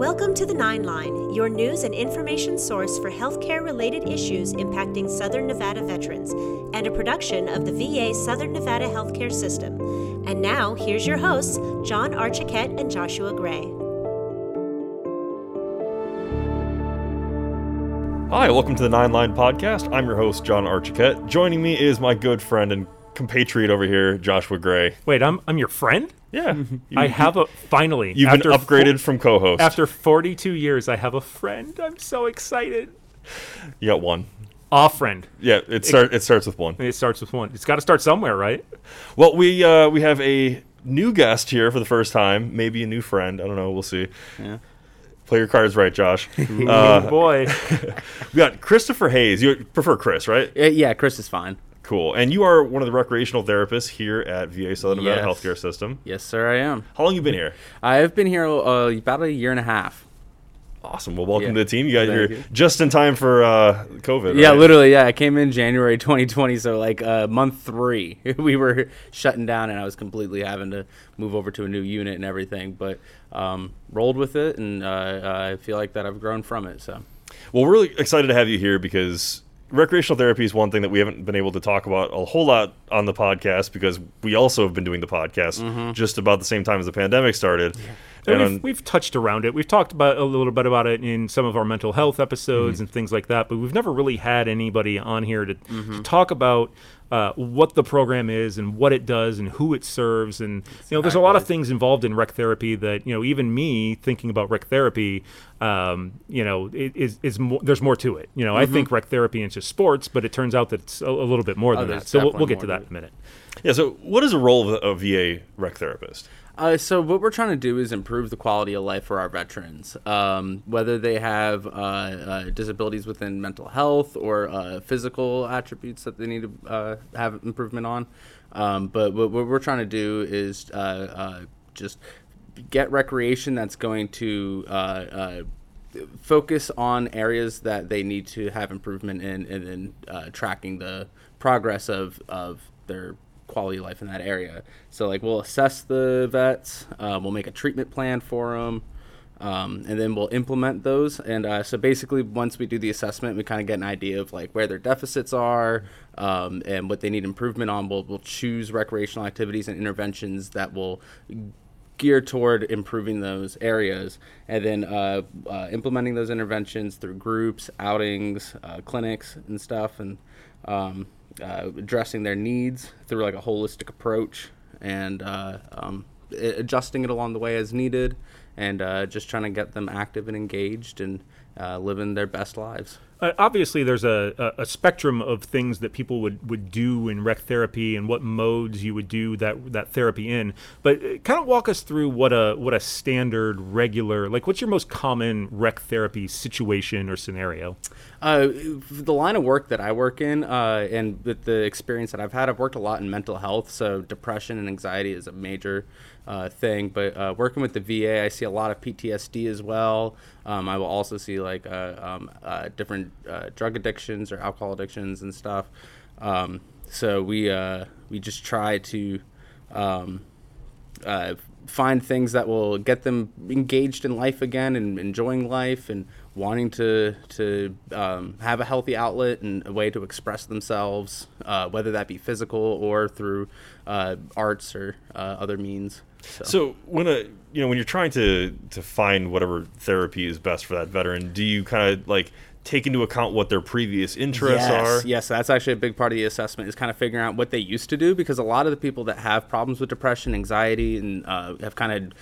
Welcome to the Nine Line, your news and information source for healthcare related issues impacting Southern Nevada veterans, and a production of the VA Southern Nevada Healthcare System. And now, here's your hosts, John Archiquette and Joshua Gray. Hi, welcome to the Nine Line Podcast. I'm your host, John Archiquette. Joining me is my good friend and compatriot over here, Joshua Gray. Wait, I'm I'm your friend. Yeah, you, I have a finally. You've been upgraded fo- from co-host. after 42 years. I have a friend. I'm so excited. you got one. A friend. Yeah, it start it starts with one. It starts with one. It's got to start somewhere, right? Well, we uh, we have a new guest here for the first time. Maybe a new friend. I don't know. We'll see. Yeah. Play your cards right, Josh. oh uh, boy. we got Christopher Hayes. You prefer Chris, right? Uh, yeah, Chris is fine. Cool. And you are one of the recreational therapists here at VA Southern Nevada Yes. Healthcare System. Yes, sir, I am. How long you been here? I've been here uh, about a year and a half. Awesome. Well, welcome Yeah. to the team. You got Thank here you. just in time for uh, COVID. Yeah, right? literally. Yeah, I came in January 2020, so like uh, month three, we were shutting down, and I was completely having to move over to a new unit and everything. But um, rolled with it, and uh, I feel like that I've grown from it. So Well, we're really excited to have you here because recreational therapy is one thing that we haven't been able to talk about a whole lot on the podcast because we also have been doing the podcast Mm-hmm. just about the same time as the pandemic started. And And we've, we've touched around it. We've talked about a little bit about it in some of our mental health episodes Mm-hmm. and things like that, but we've never really had anybody on here to, Mm-hmm. to talk about uh, what the program is and what it does and who it serves. And you know, there's a lot of things involved in rec therapy that you know, even me thinking about rec therapy, um, you know, it is is more, there's more to it. You know, I think rec therapy is just sports, but it turns out that it's a, a little bit more than there's that. So we'll, we'll get to that in a minute. yeah, so what is the role of a VA rec therapist? Uh, so what we're trying to do is improve the quality of life for our veterans, um, whether they have uh, uh, disabilities within mental health or uh, physical attributes that they need to uh, have improvement on. Um, but what, what we're trying to do is uh, just get recreation that's going to focus on areas that they need to have improvement in, and then tracking the progress of of their quality of life in that area. So like we'll assess the vets, uh, we'll make a treatment plan for them. Um, and then we'll implement those. And uh, so basically, once we do the assessment, we kind of get an idea of like where their deficits are um, and what they need improvement on. We'll, we'll choose recreational activities and interventions that will geared toward improving those areas and then uh, uh, implementing those interventions through groups outings uh, clinics and stuff and um, uh, addressing their needs through like a holistic approach and uh, um, adjusting it along the way as needed and uh, just trying to get them active and engaged and uh, living their best lives Uh, obviously, there's a, a, a spectrum of things that people would, would do in rec therapy and what modes you would do that that therapy in. But uh, kind of walk us through what a what a standard regular like what's your most common rec therapy situation or scenario? Uh, the line of work that I work in, uh, and the experience that I've had, I've worked a lot in mental health. So depression and anxiety is a major uh, thing. But uh, working with the VA, I see a lot of PTSD as well. Um, I will also see like uh, um, uh, different uh, drug addictions or alcohol addictions and stuff. Um, so we we just try to um, find things that will get them engaged in life again and enjoying life and wanting to to um, have a healthy outlet and a way to express themselves, uh, whether that be physical or through uh, arts or uh, other means. So, So when a you know when you're trying to to find whatever therapy is best for that veteran, do you kind of like take into account what their previous interests yes, are? Yes, that's actually a big part of the assessment is kind of figuring out what they used to do because a lot of the people that have problems with depression, anxiety, and uh, have kind of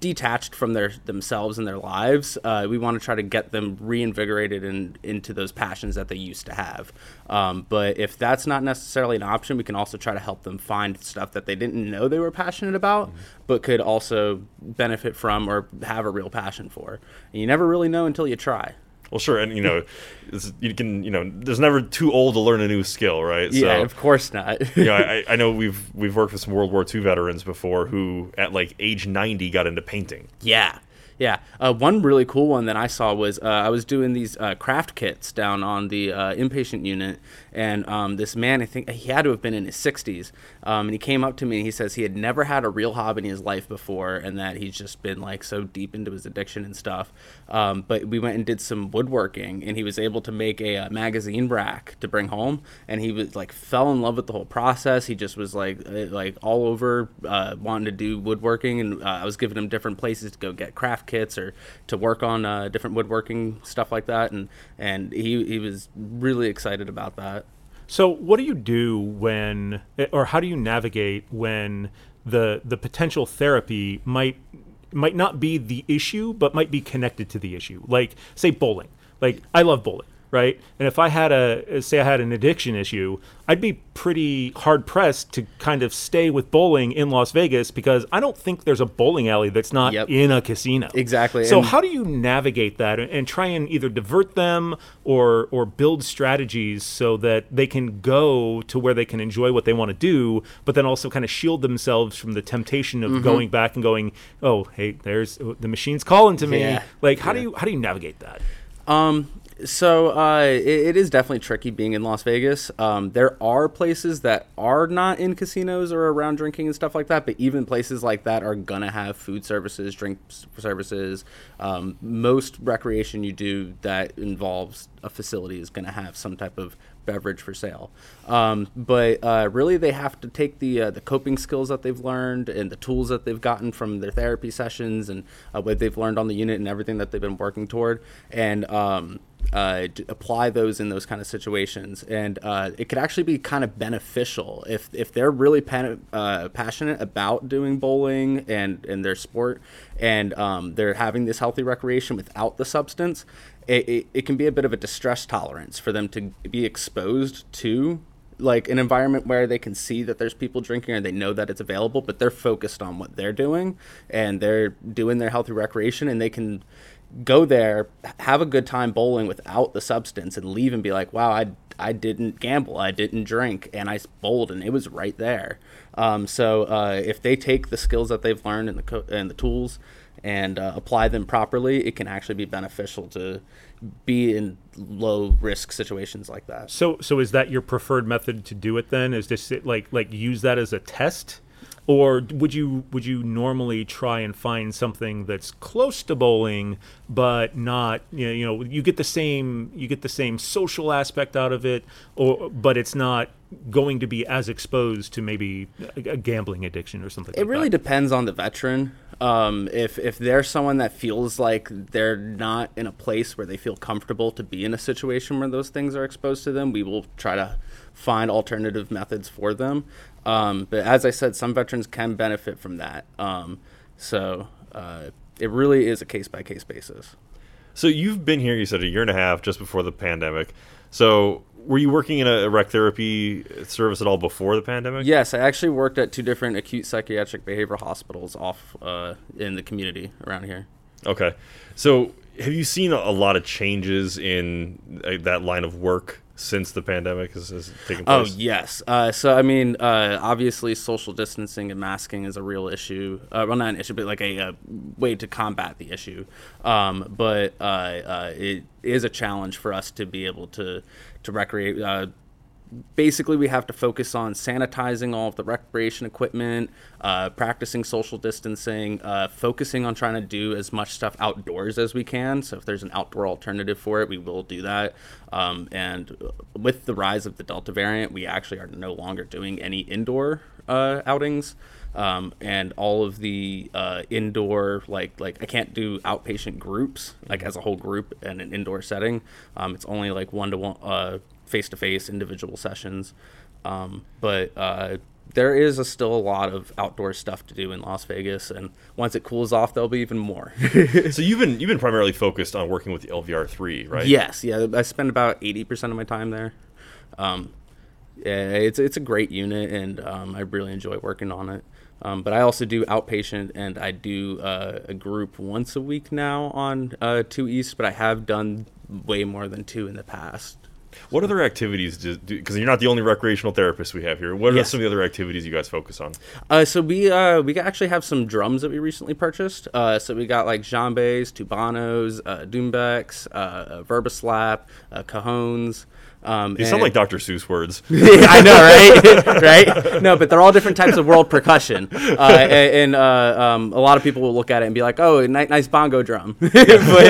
detached from their themselves and their lives, uh, we want to try to get them reinvigorated and into those passions that they used to have. Um, but if that's not necessarily an option, we can also try to help them find stuff that they didn't know they were passionate about, but could also benefit from or have a real passion for. And you never really know until you try. Well, sure, and you know, you can you know, there's never too old to learn a new skill, right? Yeah, so, of course not. you know, I, I know we've we've worked with some World War II veterans before who, at like age 90, got into painting. Yeah. Yeah, uh, one really cool one that I saw was uh, I was doing these uh, craft kits down on the uh, inpatient unit, and um, this man, I think he had to have been in his 60s, um, and he came up to me and he says he had never had a real hobby in his life before, and that he's just been like so deep into his addiction and stuff. Um, but we went and did some woodworking, and he was able to make a, a, magazine rack to bring home, and he was like fell in love with the whole process. He just was like uh, like all over uh, wanting to do woodworking, and I was giving him different places to go get craft kits or to work on uh, different woodworking stuff like that, and and he he was really excited about that. So, what do you do when, or how do you navigate when the the potential therapy might might not be the issue, but might be connected to the issue? Like, say, bowling. Like, I love bowling right? And if I had a say I had an addiction issue, I'd be pretty hard pressed to kind of stay with bowling in Las Vegas because I don't think there's a bowling alley that's not yep. in a casino. Exactly. So and how do you navigate that and try and either divert them or or build strategies so that they can go to where they can enjoy what they want to do, but then also kind of shield themselves from the temptation of mm-hmm. going back and going, "Oh, hey, there's the machine's calling to me." Yeah. Like how yeah. do you how do you navigate that? Um, so uh, it, it is definitely tricky being in Las Vegas. Um, there are places that are not in casinos or around drinking and stuff like that, but even places like that are gonna have food services, drink services. Um, most recreation you do that involves a facility is gonna have some type of beverage for sale. Um, but uh, really, they have to take the uh, the coping skills that they've learned and the tools that they've gotten from their therapy sessions and uh, what they've learned on the unit and everything that they've been working toward, and um, uh, apply those in those kind of situations. And uh, it could actually be kind of beneficial if if they're really uh, passionate about doing bowling and and their sport, and um, they're having this healthy recreation without the substance it, it, it can be a bit of a distress tolerance for them to be exposed to like an environment where they can see that there's people drinking and they know that it's available, but they're focused on what they're doing and they're doing their healthy recreation and they can go there, have a good time bowling without the substance and leave and be like, wow, I, I didn't gamble, I didn't drink, and I bowled and it was right there. Um, so uh, if they take the skills that they've learned and the, co- and the tools and uh, apply them properly, it can actually be beneficial to be in low risk situations like that. So, so is that your preferred method to do it? Then is this like like use that as a test, or would you would you normally try and find something that's close to bowling but not you know, you know you get the same you get the same social aspect out of it, or but it's not going to be as exposed to maybe a gambling addiction or something. It like really that. depends on the veteran. Um, if if they're someone that feels like they're not in a place where they feel comfortable to be in a situation where those things are exposed to them, we will try to find alternative methods for them. Um, but as I said, some veterans can benefit from that. Um, so uh, it really is a case by case basis. So you've been here, you said a year and a half just before the pandemic. So were you working in a rec therapy service at all before the pandemic? Yes, I actually worked at two different acute psychiatric behavioral hospitals off uh, in the community around here. Okay, so have you seen a lot of changes in that line of work since the pandemic has, has taken oh, place? Oh yes. Uh, so I mean, uh, obviously, social distancing and masking is a real issue. Uh, well, not an issue, but like a, a way to combat the issue. Um, but uh, uh, it is a challenge for us to be able to to recreate uh, basically we have to focus on sanitizing all of the recreation equipment uh, practicing social distancing uh, focusing on trying to do as much stuff outdoors as we can. So if there's an outdoor alternative for it we will do that. Um, and with the rise of the delta variant we actually are no longer doing any indoor uh, outings. Um, and all of the uh, indoor like like I can't do outpatient groups like as a whole group in an indoor setting. Um, it's only like one to one face to face individual sessions. Um, but uh, there is a, still a lot of outdoor stuff to do in Las Vegas, and once it cools off, there'll be even more. so you've been you've been primarily focused on working with the LVR three, right? Yes, yeah. I spend about eighty percent of my time there. Um, yeah, it's it's a great unit, and um, I really enjoy working on it. Um, but I also do outpatient, and I do uh, a group once a week now on uh, two East. But I have done way more than two in the past. What other activities do? Because you're not the only recreational therapist we have here. What are Yes. some of the other activities you guys focus on? Uh, so we uh, we actually have some drums that we recently purchased. Uh, so we got like djembes, tubanos, uh, doumbeks, uh, uh, vibraslap, uh, cajones. Um, You sound like Dr. Seuss words. I know, right? right? No, but they're all different types of world percussion, uh, and, uh, um, a lot of people will look at it and be like, "Oh, ni- nice bongo drum," but,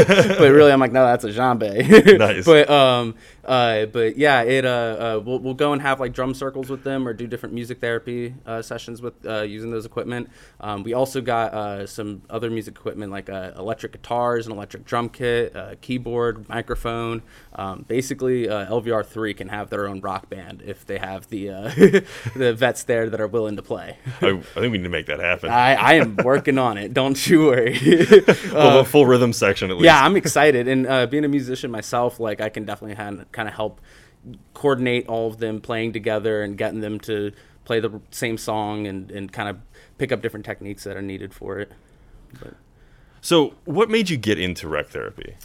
but really, I'm like, "No, that's a djembe." Nice. But um, uh, but yeah, it uh, uh, we'll, we'll go and have like drum circles with them or do different music therapy uh, sessions with uh, using those equipment. Um, we also got uh, some other music equipment like uh, electric guitars, an electric drum kit, uh, keyboard, microphone. Um, basically, uh, LVR3 can have their own rock band if they have the uh, the vets there that are willing to play. I, I think we need to make that happen. I, I am working on it. Don't you worry. well, a full rhythm section at least. yeah, I'm excited, and uh, being a musician myself, like I can definitely kind of help coordinate all of them playing together and getting them to play the same song and, and kind of pick up different techniques that are needed for it. So, what made you get into rec therapy?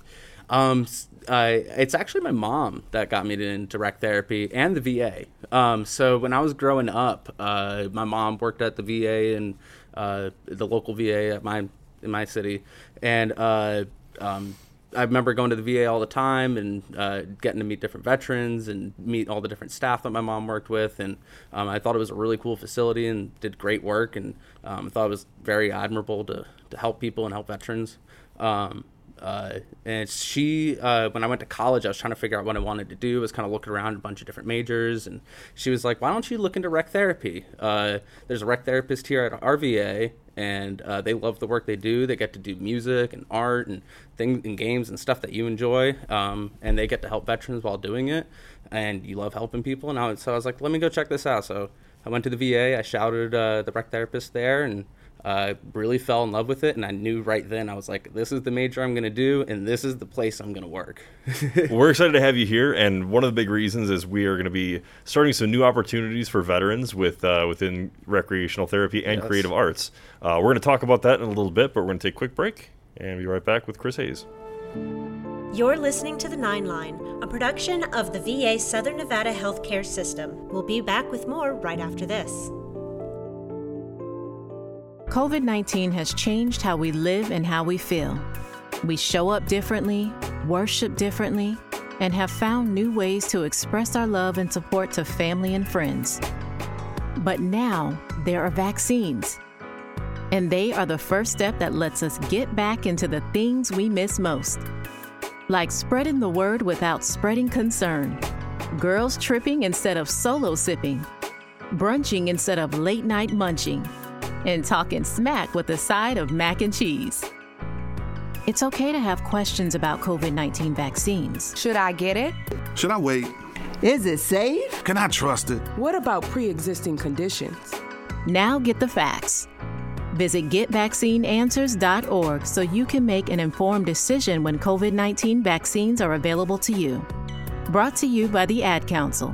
Um, uh, it's actually my mom that got me into rec therapy and the VA. Um, so when I was growing up, uh, my mom worked at the VA and uh, the local VA at my in my city, and uh, um, I remember going to the VA all the time and uh, getting to meet different veterans and meet all the different staff that my mom worked with. And um, I thought it was a really cool facility and did great work. And um, I thought it was very admirable to, to help people and help veterans. Um, uh, and she, uh, when I went to college, I was trying to figure out what I wanted to do. I was kind of looking around a bunch of different majors, and she was like, "Why don't you look into rec therapy? Uh, there's a rec therapist here at RVA, and uh, they love the work they do. They get to do music and art and things and games and stuff that you enjoy, um, and they get to help veterans while doing it. And you love helping people. And I, so I was like, let me go check this out. So I went to the VA. I shouted uh, the rec therapist there, and uh, really fell in love with it. And I knew right then I was like, this is the major I'm going to do, and this is the place I'm going to work. We're excited to have you here, and one of the big reasons is we are going to be starting some new opportunities for veterans with uh, within recreational therapy and Yes. creative arts. Uh, we're going to talk about that in a little bit, but we're going to take a quick break and be right back with Chris Hayes. You're listening to The Nine Line, a production of the VA Southern Nevada Healthcare System. We'll be back with more right after this. COVID 19 has changed how we live and how we feel. We show up differently, worship differently, and have found new ways to express our love and support to family and friends. But now there are vaccines. And they are the first step that lets us get back into the things we miss most. Like spreading the word without spreading concern, girls tripping instead of solo sipping, brunching instead of late night munching, and talking smack with a side of mac and cheese. It's okay to have questions about COVID 19 vaccines. Should I get it? Should I wait? Is it safe? Can I trust it? What about pre existing conditions? Now get the facts. Visit getvaccineanswers.org so you can make an informed decision when COVID 19 vaccines are available to you. Brought to you by the Ad Council.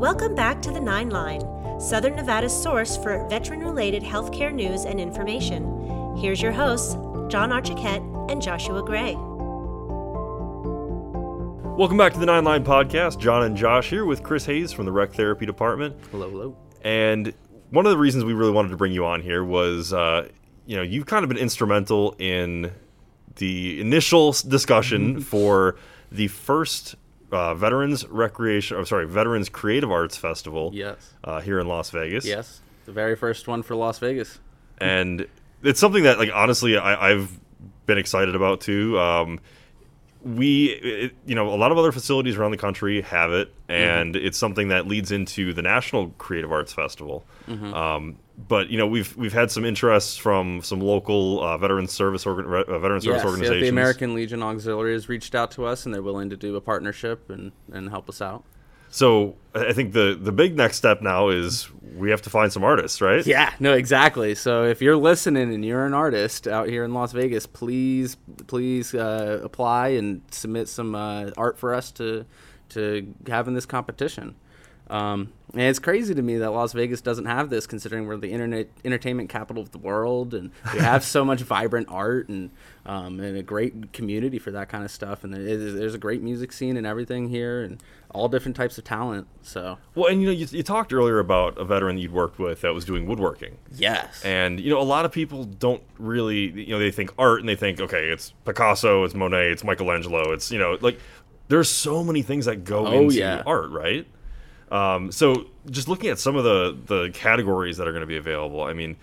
Welcome back to The Nine Line, Southern Nevada's source for veteran related healthcare news and information. Here's your hosts, John Archiquette and Joshua Gray. Welcome back to the Nine Line Podcast. John and Josh here with Chris Hayes from the Rec Therapy Department. hello, hello. And one of the reasons we really wanted to bring you on here was, uh, you know, you've kind of been instrumental in the initial discussion for the first uh, Veterans Recreation, or sorry, Veterans Creative Arts Festival Yes. uh, here in Las Vegas. Yes. The very first one for Las Vegas. and it's something that like honestly I, I've been excited about too. Um, we, it, you know, a lot of other facilities around the country have it, and it's something that leads into the National Creative Arts Festival. Um, but you know we've we've had some interest from some local uh, veteran service organ, uh, veteran service Yes, yeah, organizations. the American Legion Auxiliary has reached out to us, and they're willing to do a partnership and, and help us out. So I I think the the big next step now is we have to find some artists, right? Yeah, no, exactly. So if you're listening and you're an artist out here in Las Vegas, please, please uh, apply and submit some uh, art for us to to have in this competition. Um, and it's crazy to me that Las Vegas doesn't have this, considering we're the internet entertainment capital of the world, and we have so much vibrant art and um, and a great community for that kind of stuff. And is- there's a great music scene and everything here, and all different types of talent. So Well, and you know you, you talked earlier about a veteran you'd worked with that was doing woodworking. yes, And you know, a lot of people don't really, you know, they think art and they think, okay, it's Picasso, it's Monet, it's Michelangelo, it's you know, like there's so many things that go Oh, into yeah. art, right? Um, so just looking at some of the the categories that are going to be available, I mean,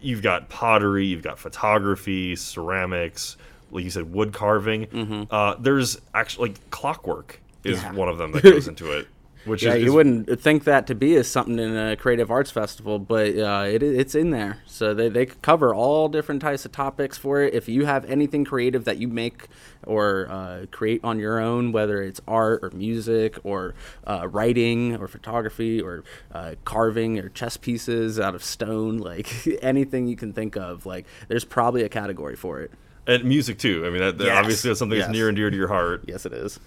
you've got pottery, you've got photography, ceramics, like you said, wood carving. Uh, there's actually like clockwork is Mm-hmm. Yeah. one of them that goes into it, which Yeah, is, you is wouldn't think that to be as something in a creative arts festival, but uh, it, it's in there. So they, they cover all different types of topics for it. If you have anything creative that you make or uh, create on your own, whether it's art or music or uh, writing or photography or uh, carving or chess pieces out of stone, like anything you can think of, like there's probably a category for it. and music too. I mean, that, that Yes. obviously that's something Yes. that's near and dear to your heart. Yes, it is.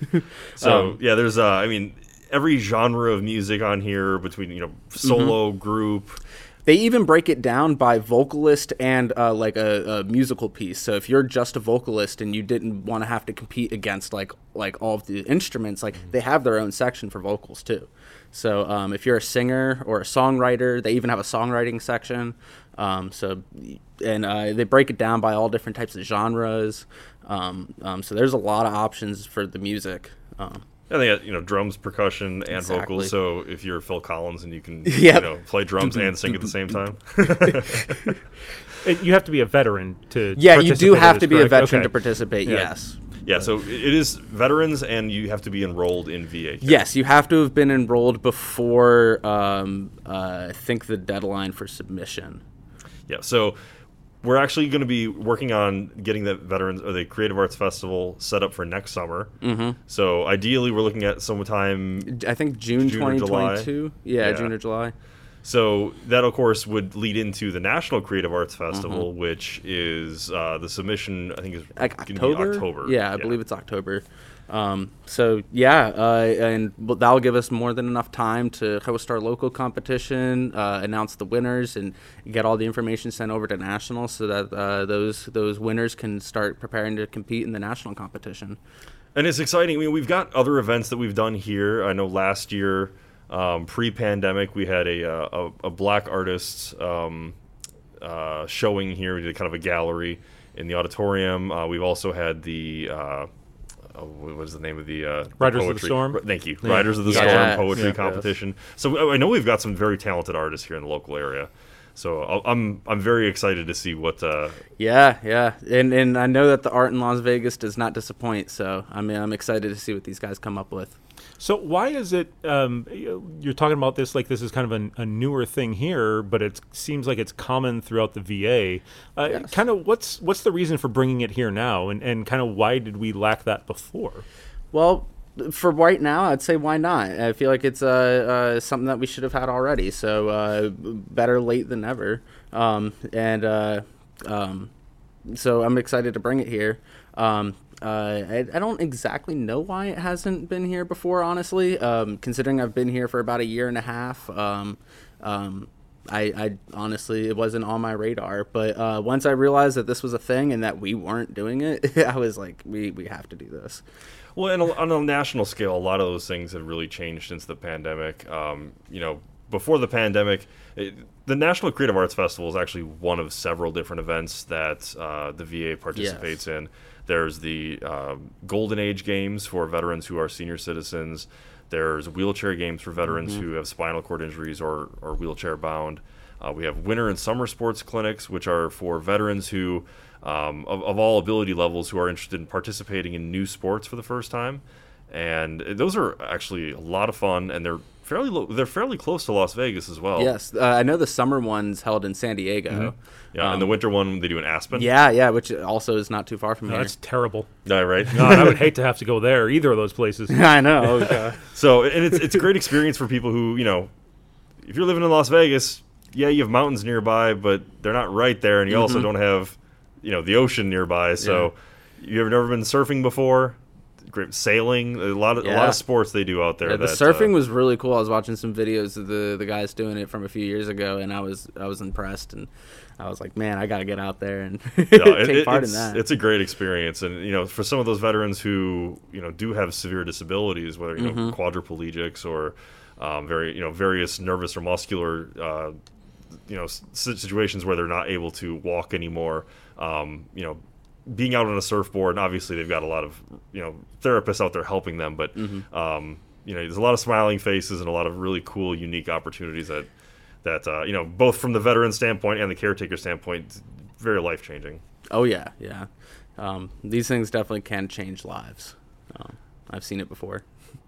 So yeah, there's uh, I mean, every genre of music on here between you know solo Mm-hmm. group. They even break it down by vocalist and uh, like a, a musical piece. So if you're just a vocalist and you didn't want to have to compete against like like all of the instruments, like they have their own section for vocals too. So um, if you're a singer or a songwriter, they even have a songwriting section. Um, so and uh, they break it down by all different types of genres. Um, um, so there's a lot of options for the music. And they got you know drums, percussion, and Exactly. vocals. So if you're Phil Collins and you can Yep. you know play drums and sing at the same time. You have to be a veteran to. yeah, you do have to be a veteran Okay. to participate. Yeah. Yes. yeah, so it it is veterans, and you have to be enrolled in VA. Yes, you have to have been enrolled before um, uh, I think the deadline for submission. Yeah, so we're actually going to be working on getting the veterans or the Creative Arts Festival set up for next summer. Mm-hmm. So ideally, we're looking at sometime I think June, June or July? 2022. Yeah, Yeah. June or July. So that, of course, would lead into the National Creative Arts Mm-hmm. Festival, which is uh, the submission. I think is Like October. October. Yeah, I believe it's October. Um, so yeah, uh, and that'll give us more than enough time to host our local competition, uh, announce the winners, and get all the information sent over to national, so that uh, those those winners can start preparing to compete in the national competition. and it's exciting. I mean, we've got other events that we've done here. I know last year, um, pre-pandemic, we had a uh, a, a black artist um, uh, showing here. We did kind of a gallery in the auditorium. Uh, we've also had the. Oh, what was the name of the uh, the Riders of the Storm? Thank you, Riders of the Yes. Storm poetry Yeah. competition. So I I know we've got some very talented artists here in the local area. So I'll- I'm I'm very excited to see what uh, Yeah, yeah, and and I know that the art in Las Vegas does not disappoint. So I mean, I'm excited to see what these guys come up with. So why is it um, you're talking about this like this is kind of a, a newer thing here, but it seems like it's common throughout the VA. Uh, Yes. Kind of what's what's the reason for bringing it here now, and and kind of why did we lack that before? Well, for right now, I'd say why not? I feel like it's uh, uh, something that we should have had already. So uh, better late than never. Um, and uh, um, so I'm excited to bring it here. Um, uh, I, I don't exactly know why it hasn't been here before, honestly. Um, considering I've been here for about a year and a half. Um, um, I, I honestly it wasn't on my radar, but uh, once I realized that this was a thing and that we weren't doing it, I was like, we, we have to do this. Well, and on a national scale, a lot of those things have really changed since the pandemic. Um, you know, before the pandemic, it, the National Creative Arts Festival is actually one of several different events that uh, the VA participates in. There's the uh, Golden Age Games for veterans who are senior citizens. There's wheelchair games for veterans Mm-hmm. who have spinal cord injuries or are wheelchair bound. Uh, we have winter and summer sports clinics, which are for veterans who, um, of, of all ability levels, who are interested in participating in new sports for the first time. And those are actually a lot of fun, and they're fairly lo- they're fairly close to Las Vegas as well. Yes, uh, I know the summer one's held in San Diego. Yeah, and the winter one they do in Aspen. Um, Yeah, yeah, which also is not too far from No, here. that's terrible. Yeah, right. God, I would hate to have to go there, either of those places. I know. okay. So, and it's it's a great experience for people who you know, if you're living in Las Vegas, yeah, you have mountains nearby, but they're not right there, and you also don't have, you know, the ocean nearby. So, you have never been surfing before? Great sailing, a lot of a lot of sports they do out there. Yeah, the that, surfing uh, was really cool. I was watching some videos of the the guys doing it from a few years ago, and I was I was impressed, and I was like, man, I got to get out there and take it- part in that. It's a great experience, and you know, for some of those veterans who you know do have severe disabilities, whether you Mm-hmm. know quadriplegics or um, very you know various nervous or muscular uh, you know situations where they're not able to walk anymore. Um, you know, being out on a surfboard, and obviously they've got a lot of you know therapists out there helping them, but Mm-hmm. um, you know, there's a lot of smiling faces and a lot of really cool, unique opportunities that that uh, you know both from the veteran standpoint and the caretaker standpoint, very life changing. oh yeah, yeah. Um, these things definitely can change lives. Um, I've seen it before.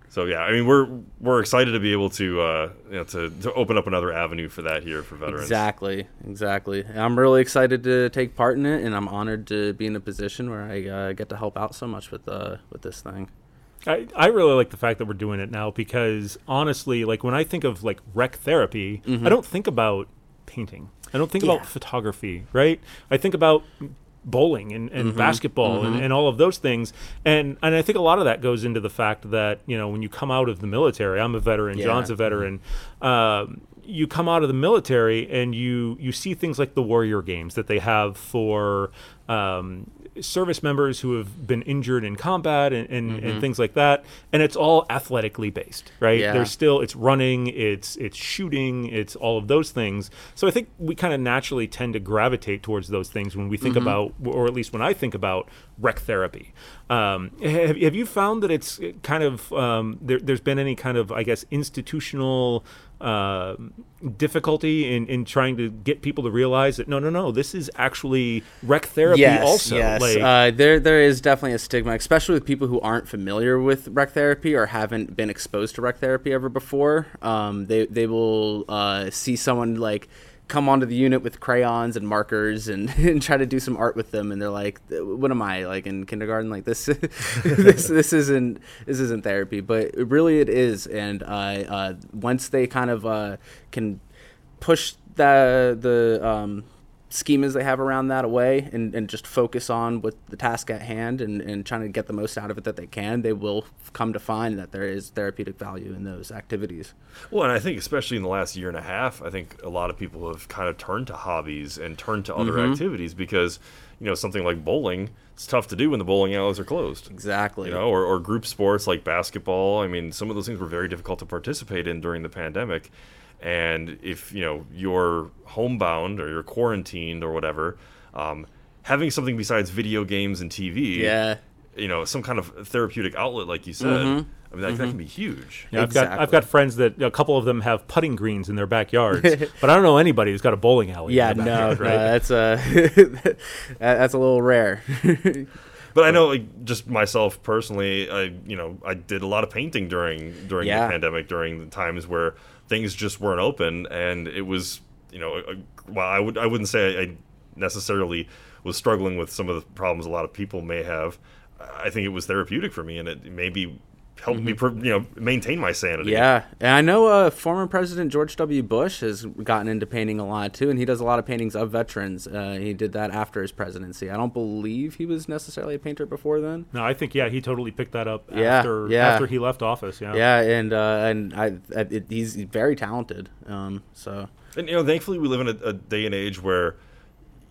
So yeah, I mean we're we're excited to be able to uh, you know to, to open up another avenue for that here for veterans. Exactly, exactly. I'm really excited to take part in it, and I'm honored to be in a position where I uh, get to help out so much with uh, with this thing. I, I really like the fact that we're doing it now because honestly, like when I think of like rec therapy, I don't think about painting. I don't think Yeah. about photography, right? I think about bowling and, and mm-hmm. basketball And, mm-hmm. and all of those things. And and I think a lot of that goes into the fact that, you know, when you come out of the military, I'm a veteran, Yeah. John's a mm-hmm. veteran, um, you come out of the military and you you see things like the warrior games that they have for um, service members who have been injured in combat and, and, and things like that. And it's all athletically based right? Yeah. there's still it's running it's it's shooting it's all of those things. So i think we kind of naturally tend to gravitate towards those things when we think about or at least when i think about rec therapy. Um, have, have you found that it's kind of um, there, there's been any kind of i guess institutional uh, difficulty in, in trying to get people to realize that no no no this is actually rec therapy yes, also yes. like uh, there there is definitely a stigma, especially with people who aren't familiar with rec therapy or haven't been exposed to rec therapy ever before. Um, they they will uh, see someone like come onto the unit with crayons and markers and, and try to do some art with them and they're like what am i like in kindergarten? Like this this this isn't this isn't therapy. But really it is and uh, uh, once they kind of uh, can push the the um, schemas they have around that away and, and just focus on with the task at hand and, and trying to get the most out of it that they can, they will come to find that there is therapeutic value in those activities. Well, and I think especially in the last year and a half, I think a lot of people have kind of turned to hobbies and turned to other Mm-hmm. activities because you know something like bowling, it's tough to do when the bowling alleys are closed. Exactly. You know, or, or group sports like basketball. I mean, some of those things were very difficult to participate in during the pandemic. And if you know you're homebound or you're quarantined or whatever, um, having something besides video games and TV, Yeah. you know, some kind of therapeutic outlet, like you said, I mean, that, that can be huge. Yeah, I've got I've got friends that a couple of them have putting greens in their backyards, but I don't know anybody who's got a bowling alley. Yeah, in no, their backyard, no, right? that's uh, that's a little rare. But I know, like, just myself personally, I you know I did a lot of painting during during Yeah. the pandemic, during the times where things just weren't open, and it was you know, a, well, I would I wouldn't say I necessarily was struggling with some of the problems a lot of people may have. I think it was therapeutic for me, and it maybe helped me, you know, maintain my sanity. Mm-hmm. Yeah, and I know uh, former President George W. Bush has gotten into painting a lot too, and he does a lot of paintings of veterans. Uh, he did that after his presidency. I don't believe he was necessarily a painter before then. No, I think yeah, he totally picked that up Yeah, after yeah. after he left office. Yeah, Yeah, and uh, and I, I it, he's very talented. Um, so And you know, thankfully, we live in a, a day and age where,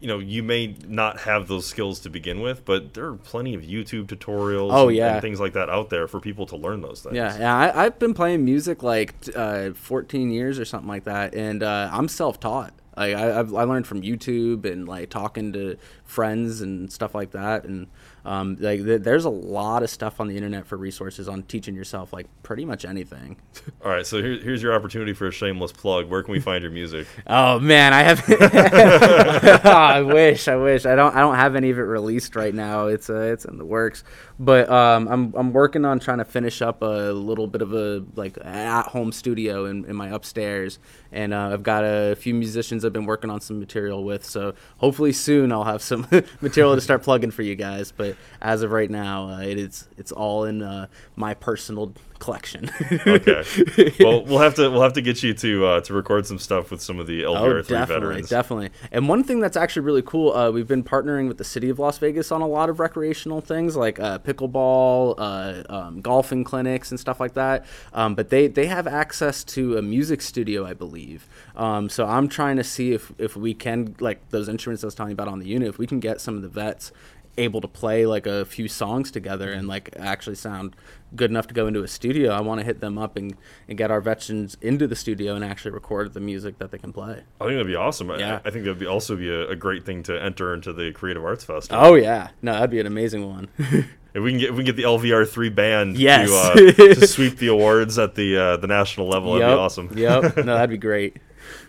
you know, you may not have those skills to begin with, but there are plenty of YouTube tutorials. Oh, yeah. and things like that out there for people to learn those things. yeah, yeah I, I've been playing music like uh, 14 years or something like that, and uh, I'm self-taught. Like I, I've I learned from YouTube and like talking to friends and stuff like that. And um, like th- there's a lot of stuff on the internet for resources on teaching yourself like pretty much anything. All right, so here, here's your opportunity for a shameless plug. Where can we find your music? Oh man, I have. oh, I wish, I wish. I don't. I don't have any of it released right now. It's uh, it's in the works. But um, I'm I'm working on trying to finish up a little bit of a like at home studio in, in my upstairs, and uh, I've got a few musicians I've been working on some material with. So hopefully soon I'll have some material to start plugging for you guys. But as of right now, uh, it is it's all in uh, my personal collection. okay. Well, we'll have to we'll have to get you to uh, to record some stuff with some of the LVR oh, three veterans. Definitely. And one thing that's actually really cool, uh, we've been partnering with the city of Las Vegas on a lot of recreational things like uh, pickleball, uh, um, golfing clinics, and stuff like that. Um, but they they have access to a music studio, I believe. Um, so I'm trying to see if if we can like those instruments I was talking about on the unit, if we can get some of the vets able to play like a few songs together and like actually sound good enough to go into a studio, I want to hit them up and, and get our veterans into the studio and actually record the music that they can play. I think that'd be awesome. Yeah. I, I think that'd be also be a, a, great thing to enter into the Creative Arts Festival. Oh yeah, no, that'd be an amazing one. if we can get if we can get the LVR three band yes. to, uh, to sweep the awards at the uh, the national level, yep. that'd be awesome. yep, no, that'd be great.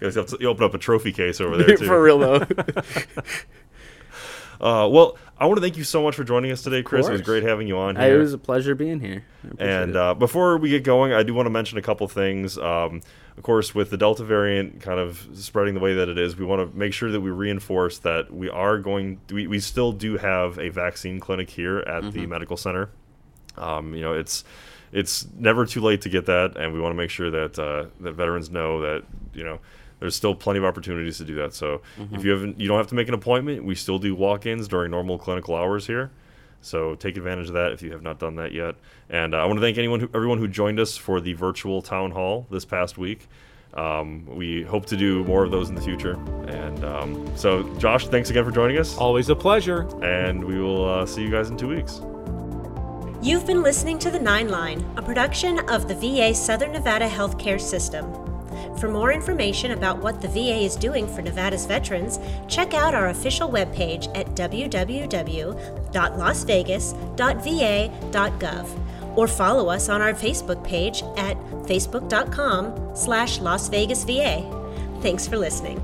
you, have to, you open up a trophy case over there too. For real though. Uh, well, I want to thank you so much for joining us today, Chris. It was great having you on here. It was a pleasure being here. And uh, before we get going, I do want to mention a couple things. Um, of course, with the Delta variant kind of spreading the way that it is, we want to make sure that we reinforce that we are going. We, we still do have a vaccine clinic here at mm-hmm. the medical center. Um, you know, it's it's never too late to get that, and we want to make sure that uh, that veterans know that you know there's still plenty of opportunities to do that. So mm-hmm. if you haven't, you don't have to make an appointment. We still do walk-ins during normal clinical hours here. So take advantage of that if you have not done that yet. And uh, I want to thank anyone, who, everyone who joined us for the virtual town hall this past week. Um, we hope to do more of those in the future. And um, so, Josh, thanks again for joining us. Always a pleasure. And we will uh, see you guys in two weeks. You've been listening to The Nine Line, a production of the VA Southern Nevada Healthcare System. For more information about what the VA is doing for Nevada's veterans, check out our official webpage at www.lasvegas.va.gov or follow us on our Facebook page at facebook.com slash Las Vegas VA. Thanks for listening.